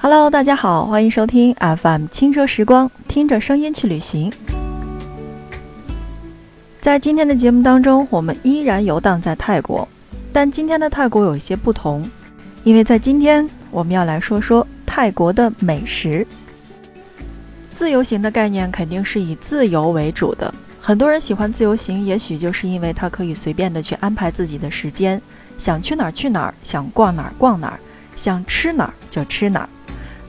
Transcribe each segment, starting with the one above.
Hello，大家好，欢迎收听 FM 轻奢时光，听着声音去旅行。在今天的节目当中，我们依然游荡在泰国，但今天的泰国有一些不同，因为在今天我们要来说说泰国的美食。自由行的概念肯定是以自由为主的，很多人喜欢自由行，也许就是因为它可以随便的去安排自己的时间，想去哪儿去哪儿，想逛哪儿逛哪儿，想吃哪儿就吃哪儿。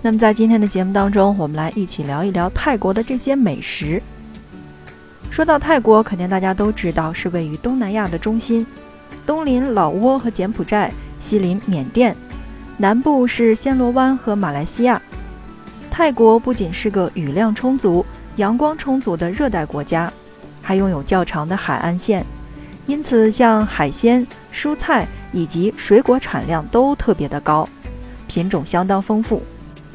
那么在今天的节目当中，我们来一起聊一聊泰国的这些美食。说到泰国，肯定大家都知道是位于东南亚的中心，东临老挝和柬埔寨，西临缅甸，南部是暹罗湾和马来西亚。泰国不仅是个雨量充足、阳光充足的热带国家，还拥有较长的海岸线，因此像海鲜、蔬菜以及水果产量都特别的高，品种相当丰富。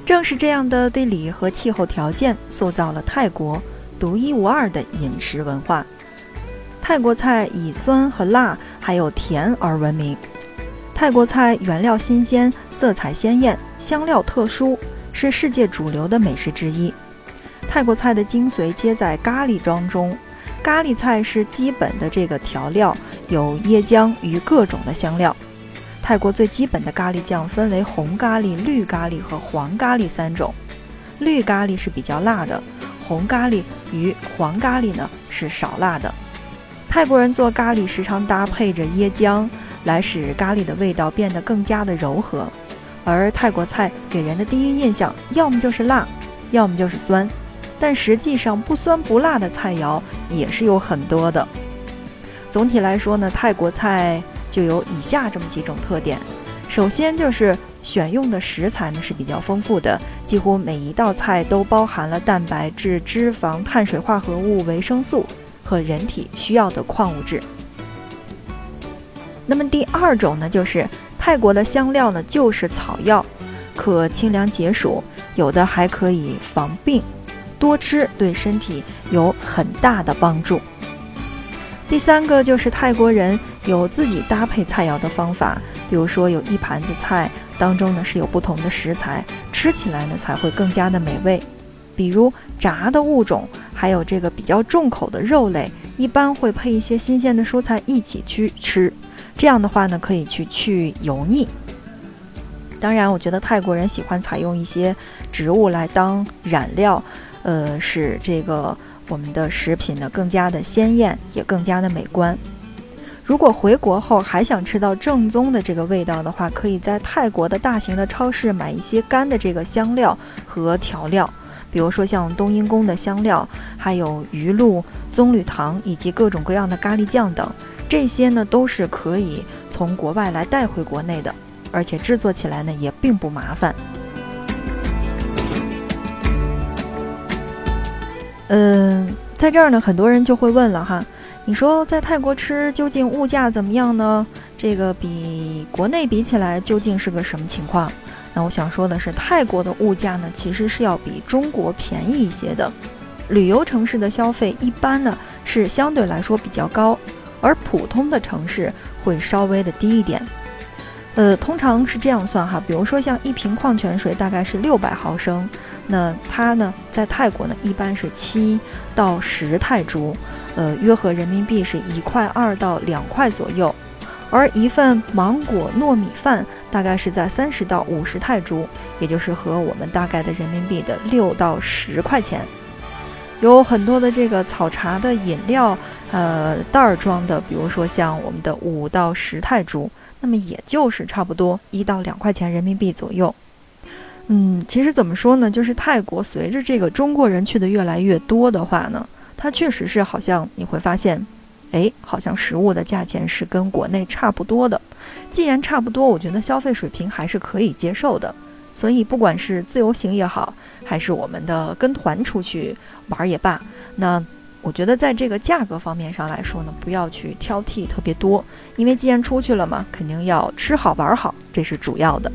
正是这样的地理和气候条件，塑造了泰国独一无二的饮食文化。泰国菜以酸和辣，还有甜而闻名。泰国菜原料新鲜，色彩鲜艳，香料特殊，是世界主流的美食之一。泰国菜的精髓皆在咖喱当中，咖喱菜是基本的这个调料，有椰浆与各种的香料。泰国最基本的咖喱酱分为红咖喱、绿咖喱和黄咖喱三种。绿咖喱是比较辣的，红咖喱与黄咖喱呢是少辣的。泰国人做咖喱时常搭配着椰浆，来使咖喱的味道变得更加的柔和。而泰国菜给人的第一印象，要么就是辣，要么就是酸，但实际上不酸不辣的菜肴也是有很多的。总体来说呢，泰国菜。就有以下这么几种特点，首先就是选用的食材呢是比较丰富的，几乎每一道菜都包含了蛋白质、脂肪、碳水化合物、维生素和人体需要的矿物质。那么第二种呢，就是泰国的香料呢就是草药，可清凉解暑，有的还可以防病，多吃对身体有很大的帮助。第三个就是泰国人。有自己搭配菜肴的方法，比如说有一盘子菜当中呢是有不同的食材，吃起来呢才会更加的美味。比如炸的物种，还有这个比较重口的肉类，一般会配一些新鲜的蔬菜一起去吃，这样的话呢可以去去油腻。当然，我觉得泰国人喜欢采用一些植物来当染料，呃，使这个我们的食品呢更加的鲜艳，也更加的美观。如果回国后还想吃到正宗的这个味道的话，可以在泰国的大型的超市买一些干的这个香料和调料，比如说像冬阴功的香料，还有鱼露、棕榈糖以及各种各样的咖喱酱等，这些呢都是可以从国外来带回国内的，而且制作起来呢也并不麻烦。嗯，在这儿呢，很多人就会问了哈。你说在泰国吃究竟物价怎么样呢？这个比国内比起来究竟是个什么情况？那我想说的是，泰国的物价呢其实是要比中国便宜一些的。旅游城市的消费一般呢是相对来说比较高，而普通的城市会稍微的低一点。呃，通常是这样算哈，比如说像一瓶矿泉水大概是六百毫升，那它呢在泰国呢一般是七到十泰铢。呃，约合人民币是一块二到两块左右，而一份芒果糯米饭大概是在三十到五十泰铢，也就是和我们大概的人民币的六到十块钱。有很多的这个草茶的饮料，呃，袋儿装的，比如说像我们的五到十泰铢，那么也就是差不多一到两块钱人民币左右。嗯，其实怎么说呢，就是泰国随着这个中国人去的越来越多的话呢。它确实是好像你会发现，哎，好像食物的价钱是跟国内差不多的。既然差不多，我觉得消费水平还是可以接受的。所以不管是自由行也好，还是我们的跟团出去玩也罢，那我觉得在这个价格方面上来说呢，不要去挑剔特别多，因为既然出去了嘛，肯定要吃好玩好，这是主要的。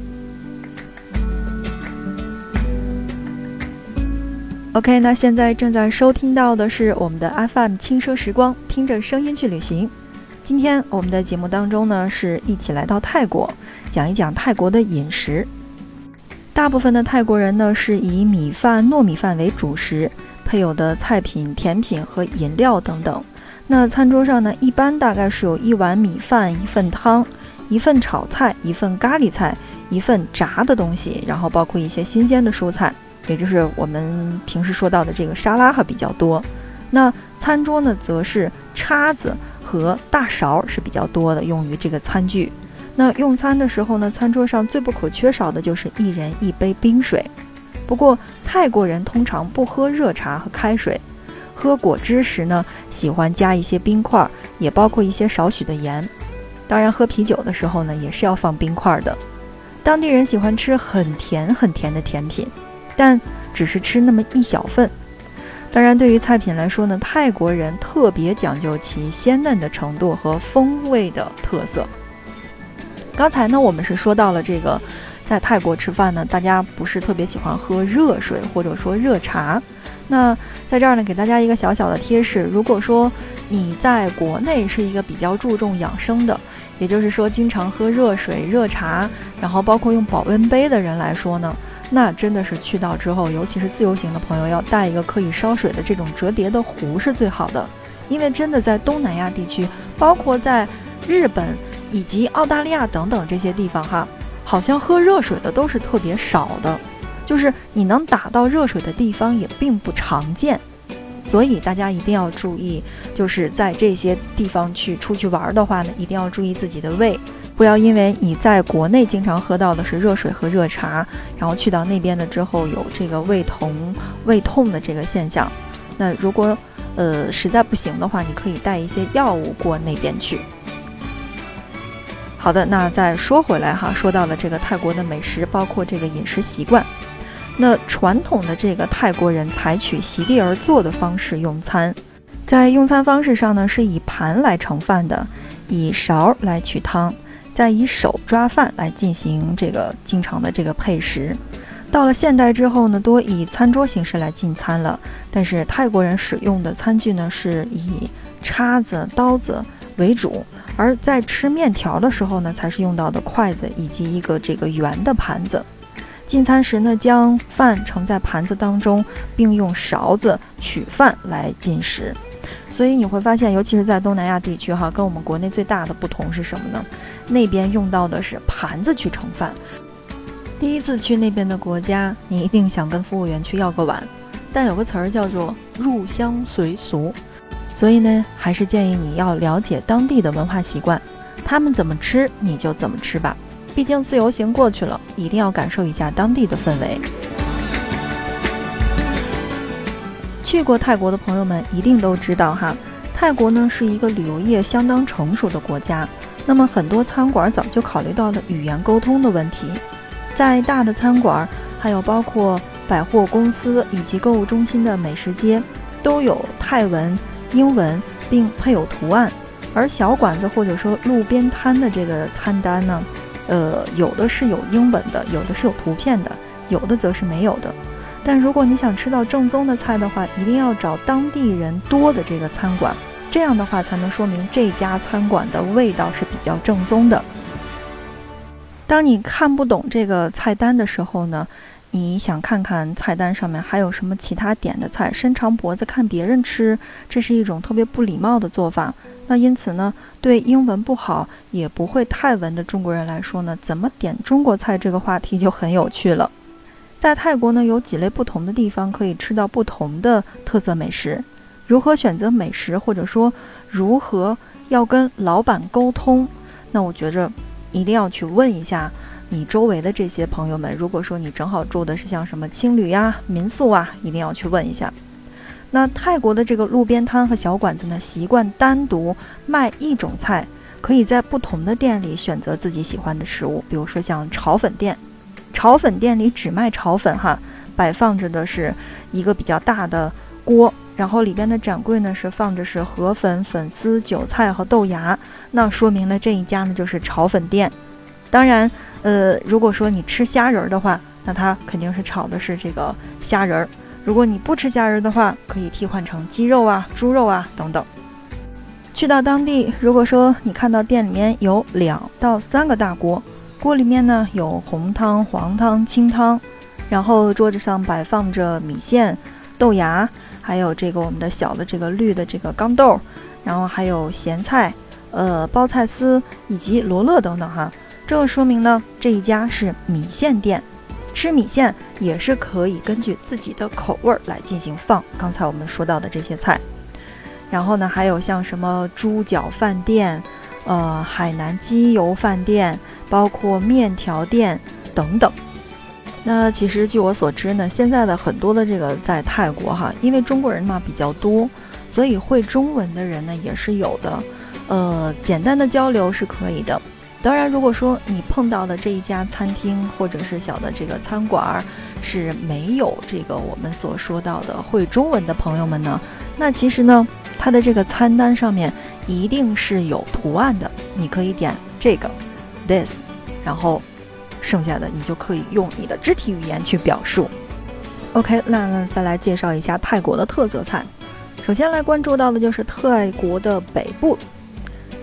OK，那现在正在收听到的是我们的 FM 轻奢时光，听着声音去旅行。今天我们的节目当中呢，是一起来到泰国，讲一讲泰国的饮食。大部分的泰国人呢是以米饭、糯米饭为主食，配有的菜品、甜品和饮料等等。那餐桌上呢，一般大概是有一碗米饭、一份汤、一份炒菜、一份咖喱菜、一份炸的东西，然后包括一些新鲜的蔬菜，也就是我们平时说到的这个沙拉哈比较多。那餐桌呢，则是叉子和大勺是比较多的，用于这个餐具。那用餐的时候呢，餐桌上最不可缺少的就是一人一杯冰水。不过泰国人通常不喝热茶和开水。喝果汁时呢，喜欢加一些冰块，也包括一些少许的盐。当然，喝啤酒的时候呢，也是要放冰块的。当地人喜欢吃很甜很甜的甜品，但只是吃那么一小份。当然，对于菜品来说呢，泰国人特别讲究其鲜嫩的程度和风味的特色。刚才呢，我们是说到了这个，在泰国吃饭呢，大家不是特别喜欢喝热水或者说热茶。那在这儿呢，给大家一个小小的贴士：如果说你在国内是一个比较注重养生的，也就是说经常喝热水、热茶，然后包括用保温杯的人来说呢，那真的是去到之后，尤其是自由行的朋友，要带一个可以烧水的这种折叠的壶是最好的，因为真的在东南亚地区，包括在日本以及澳大利亚等等这些地方哈，好像喝热水的都是特别少的。就是你能打到热水的地方也并不常见，所以大家一定要注意，就是在这些地方去出去玩的话呢，一定要注意自己的胃，不要因为你在国内经常喝到的是热水和热茶，然后去到那边的之后有这个胃疼、胃痛的这个现象。那如果呃实在不行的话，你可以带一些药物过那边去。好的，那再说回来哈，说到了这个泰国的美食，包括这个饮食习惯。那传统的这个泰国人采取席地而坐的方式用餐，在用餐方式上呢，是以盘来盛饭的，以勺来取汤，再以手抓饭来进行这个经常的这个配食。到了现代之后呢，多以餐桌形式来进餐了。但是泰国人使用的餐具呢，是以叉子、刀子为主，而在吃面条的时候呢，才是用到的筷子以及一个这个圆的盘子。进餐时呢，将饭盛在盘子当中，并用勺子取饭来进食。所以你会发现，尤其是在东南亚地区，哈，跟我们国内最大的不同是什么呢？那边用到的是盘子去盛饭。第一次去那边的国家，你一定想跟服务员去要个碗，但有个词儿叫做入乡随俗。所以呢，还是建议你要了解当地的文化习惯，他们怎么吃你就怎么吃吧。毕竟自由行过去了，一定要感受一下当地的氛围。去过泰国的朋友们一定都知道哈，泰国呢是一个旅游业相当成熟的国家。那么很多餐馆早就考虑到了语言沟通的问题，在大的餐馆，还有包括百货公司以及购物中心的美食街，都有泰文、英文，并配有图案。而小馆子或者说路边摊的这个餐单呢？呃，有的是有英文的，有的是有图片的，有的则是没有的。但如果你想吃到正宗的菜的话，一定要找当地人多的这个餐馆，这样的话才能说明这家餐馆的味道是比较正宗的。当你看不懂这个菜单的时候呢，你想看看菜单上面还有什么其他点的菜，伸长脖子看别人吃，这是一种特别不礼貌的做法。那因此呢，对英文不好也不会泰文的中国人来说呢，怎么点中国菜这个话题就很有趣了。在泰国呢，有几类不同的地方可以吃到不同的特色美食。如何选择美食，或者说如何要跟老板沟通，那我觉着一定要去问一下你周围的这些朋友们。如果说你正好住的是像什么青旅呀、民宿啊，一定要去问一下。那泰国的这个路边摊和小馆子呢，习惯单独卖一种菜，可以在不同的店里选择自己喜欢的食物。比如说像炒粉店，炒粉店里只卖炒粉哈，摆放着的是一个比较大的锅，然后里边的展柜呢是放着是河粉、粉丝、韭菜和豆芽，那说明了这一家呢就是炒粉店。当然，呃，如果说你吃虾仁儿的话，那它肯定是炒的是这个虾仁儿。如果你不吃虾仁的话，可以替换成鸡肉啊、猪肉啊等等。去到当地，如果说你看到店里面有两到三个大锅，锅里面呢有红汤、黄汤、清汤，然后桌子上摆放着米线、豆芽，还有这个我们的小的这个绿的这个豇豆，然后还有咸菜、呃包菜丝以及罗勒等等哈。这说明呢这一家是米线店。吃米线也是可以根据自己的口味儿来进行放。刚才我们说到的这些菜，然后呢，还有像什么猪脚饭店、呃海南鸡油饭店，包括面条店等等。那其实据我所知呢，现在的很多的这个在泰国哈，因为中国人嘛比较多，所以会中文的人呢也是有的。呃，简单的交流是可以的。当然，如果说你碰到的这一家餐厅或者是小的这个餐馆儿是没有这个我们所说到的会中文的朋友们呢，那其实呢，它的这个餐单上面一定是有图案的，你可以点这个，this，然后剩下的你就可以用你的肢体语言去表述。OK，那再来介绍一下泰国的特色菜，首先来关注到的就是泰国的北部。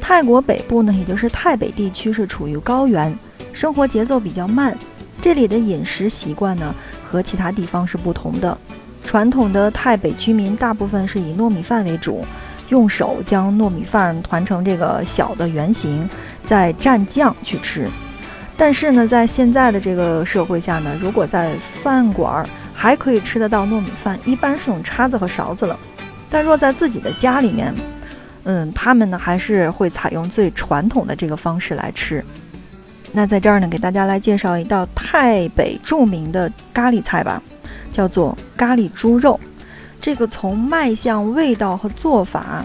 泰国北部呢，也就是泰北地区，是处于高原，生活节奏比较慢。这里的饮食习惯呢，和其他地方是不同的。传统的泰北居民大部分是以糯米饭为主，用手将糯米饭团成这个小的圆形，再蘸酱去吃。但是呢，在现在的这个社会下呢，如果在饭馆儿还可以吃得到糯米饭，一般是用叉子和勺子了。但若在自己的家里面，嗯，他们呢还是会采用最传统的这个方式来吃。那在这儿呢，给大家来介绍一道泰北著名的咖喱菜吧，叫做咖喱猪肉。这个从卖相、味道和做法，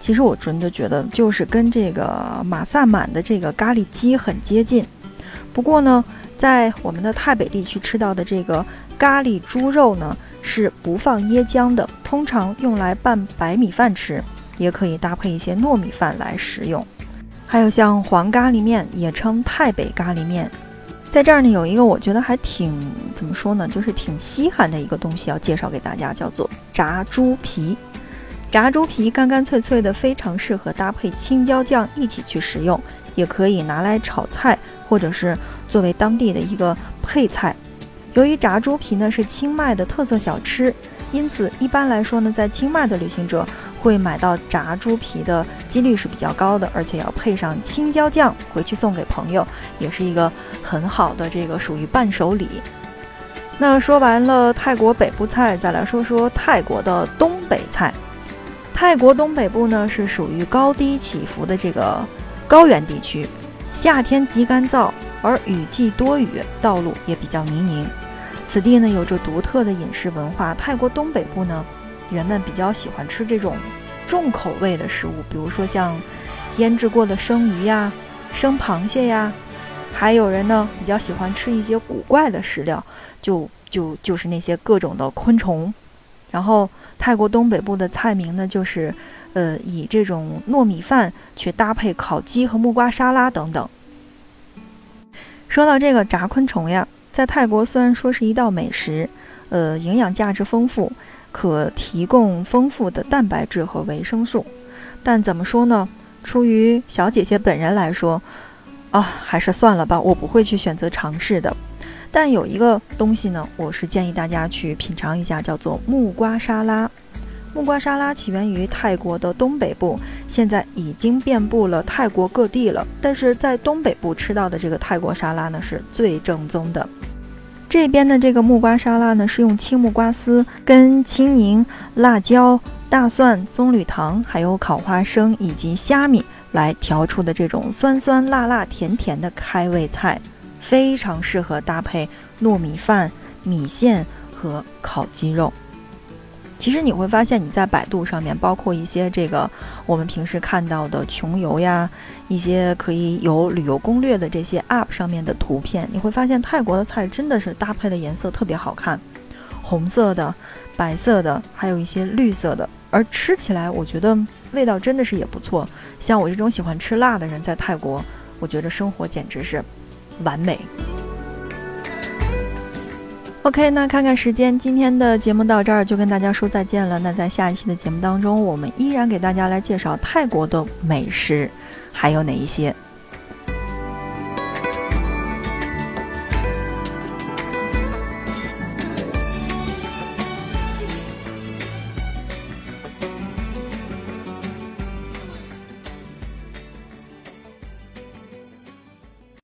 其实我真的觉得就是跟这个马萨满的这个咖喱鸡很接近。不过呢，在我们的泰北地区吃到的这个咖喱猪肉呢，是不放椰浆的，通常用来拌白米饭吃。也可以搭配一些糯米饭来食用，还有像黄咖喱面，也称泰北咖喱面。在这儿呢，有一个我觉得还挺怎么说呢，就是挺稀罕的一个东西要介绍给大家，叫做炸猪皮。炸猪皮干干脆脆的，非常适合搭配青椒酱一起去食用，也可以拿来炒菜，或者是作为当地的一个配菜。由于炸猪皮呢是清迈的特色小吃，因此一般来说呢，在清迈的旅行者。会买到炸猪皮的几率是比较高的，而且要配上青椒酱回去送给朋友，也是一个很好的这个属于伴手礼。那说完了泰国北部菜，再来说说泰国的东北菜。泰国东北部呢是属于高低起伏的这个高原地区，夏天极干燥，而雨季多雨，道路也比较泥泞。此地呢有着独特的饮食文化。泰国东北部呢。人们比较喜欢吃这种重口味的食物，比如说像腌制过的生鱼呀、生螃蟹呀，还有人呢比较喜欢吃一些古怪的食料，就就就是那些各种的昆虫。然后泰国东北部的菜名呢，就是呃以这种糯米饭去搭配烤鸡和木瓜沙拉等等。说到这个炸昆虫呀，在泰国虽然说是一道美食，呃，营养价值丰富。可提供丰富的蛋白质和维生素，但怎么说呢？出于小姐姐本人来说，啊，还是算了吧，我不会去选择尝试的。但有一个东西呢，我是建议大家去品尝一下，叫做木瓜沙拉。木瓜沙拉起源于泰国的东北部，现在已经遍布了泰国各地了。但是在东北部吃到的这个泰国沙拉呢，是最正宗的。这边的这个木瓜沙拉呢，是用青木瓜丝、跟青柠、辣椒、大蒜、棕榈糖，还有烤花生以及虾米来调出的这种酸酸辣辣甜甜的开胃菜，非常适合搭配糯米饭、米线和烤鸡肉。其实你会发现，你在百度上面，包括一些这个我们平时看到的穷游呀，一些可以有旅游攻略的这些 App 上面的图片，你会发现泰国的菜真的是搭配的颜色特别好看，红色的、白色的，还有一些绿色的，而吃起来我觉得味道真的是也不错。像我这种喜欢吃辣的人，在泰国，我觉得生活简直是完美。OK，那看看时间，今天的节目到这儿就跟大家说再见了。那在下一期的节目当中，我们依然给大家来介绍泰国的美食，还有哪一些？